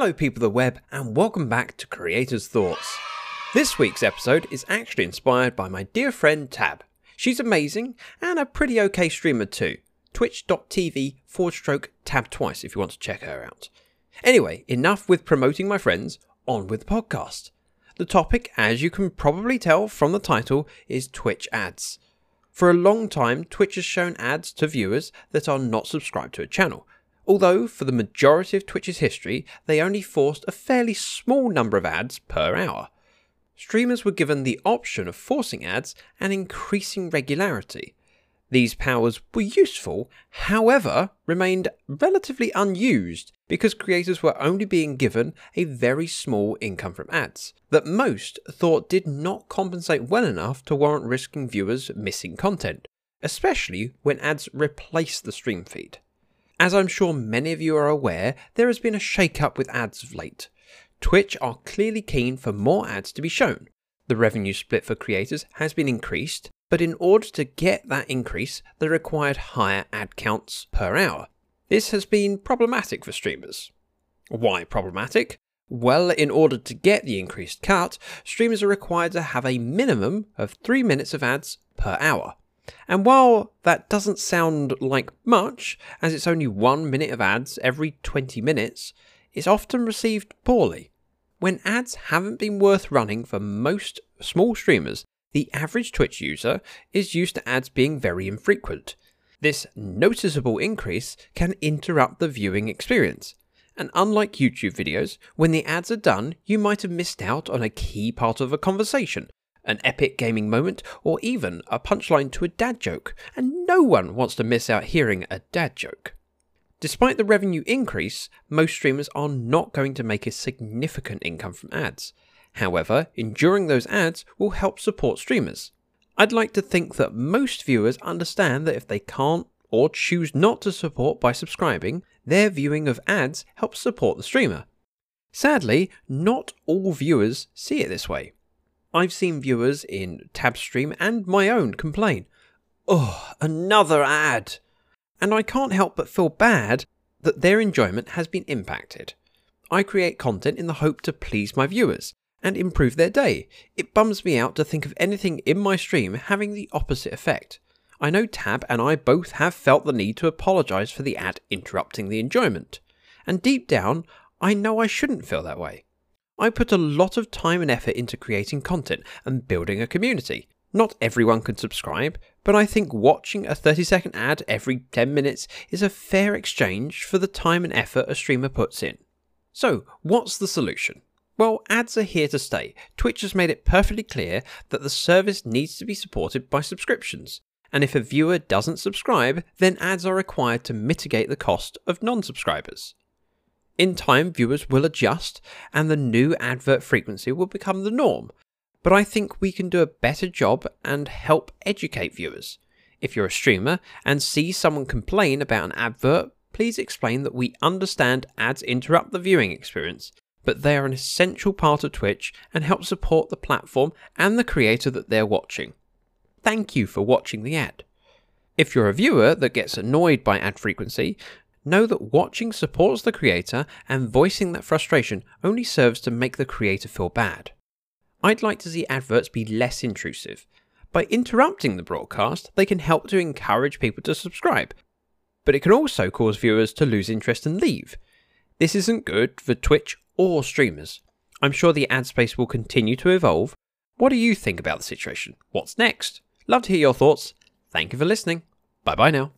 Hello, people of the web, and welcome back to Creators Thoughts. This week's episode is actually inspired by my dear friend Tab. She's amazing and a pretty okay streamer too. Twitch.tv forward stroke TabTwice if you want to check her out. Anyway, enough with promoting my friends, on with the podcast. The topic, as you can probably tell from the title, is Twitch ads. For a long time, Twitch has shown ads to viewers that are not subscribed to a channel, although for the majority of Twitch's history, they only forced a fairly small number of ads per hour. Streamers were given the option of forcing ads and increasing regularity. These powers were useful, however, remained relatively unused because creators were only being given a very small income from ads that most thought did not compensate well enough to warrant risking viewers missing content, especially when ads replace the stream feed. As I'm sure many of you are aware, there has been a shake up with ads of late. Twitch are clearly keen for more ads to be shown. The revenue split for creators has been increased, but in order to get that increase, they required higher ad counts per hour. This has been problematic for streamers. Why problematic? Well, in order to get the increased cut, streamers are required to have a minimum of 3 minutes of ads per hour. And while that doesn't sound like much, as it's only one minute of ads every 20 minutes, it's often received poorly. When ads haven't been worth running for most small streamers, the average Twitch user is used to ads being very infrequent. This noticeable increase can interrupt the viewing experience. And unlike YouTube videos, when the ads are done, you might have missed out on a key part of a conversation, an epic gaming moment, or even a punchline to a dad joke, and no one wants to miss out hearing a dad joke. Despite the revenue increase, most streamers are not going to make a significant income from ads. However, enduring those ads will help support streamers. I'd like to think that most viewers understand that if they can't or choose not to support by subscribing, their viewing of ads helps support the streamer. Sadly, not all viewers see it this way. I've seen viewers in Tabstream and my own complain, Oh, another ad! And I can't help but feel bad that their enjoyment has been impacted. I create content in the hope to please my viewers and improve their day. It bums me out to think of anything in my stream having the opposite effect. I know Tab and I both have felt the need to apologise for the ad interrupting the enjoyment. And deep down, I know I shouldn't feel that way. I put a lot of time and effort into creating content and building a community. Not everyone can subscribe, but I think watching a 30 second ad every 10 minutes is a fair exchange for the time and effort a streamer puts in. So, what's the solution? Well, ads are here to stay. Twitch has made it perfectly clear that the service needs to be supported by subscriptions. And if a viewer doesn't subscribe, then ads are required to mitigate the cost of non subscribers. In time, viewers will adjust and the new advert frequency will become the norm. But I think we can do a better job and help educate viewers. If you're a streamer and see someone complain about an advert, please explain that we understand ads interrupt the viewing experience, but they are an essential part of Twitch and help support the platform and the creator that they're watching. Thank you for watching the ad. If you're a viewer that gets annoyed by ad frequency, know that watching supports the creator and voicing that frustration only serves to make the creator feel bad. I'd like to see adverts be less intrusive. By interrupting the broadcast, they can help to encourage people to subscribe, but it can also cause viewers to lose interest and leave. This isn't good for Twitch or streamers. I'm sure the ad space will continue to evolve. What do you think about the situation? What's next? Love to hear your thoughts. Thank you for listening. Bye bye now.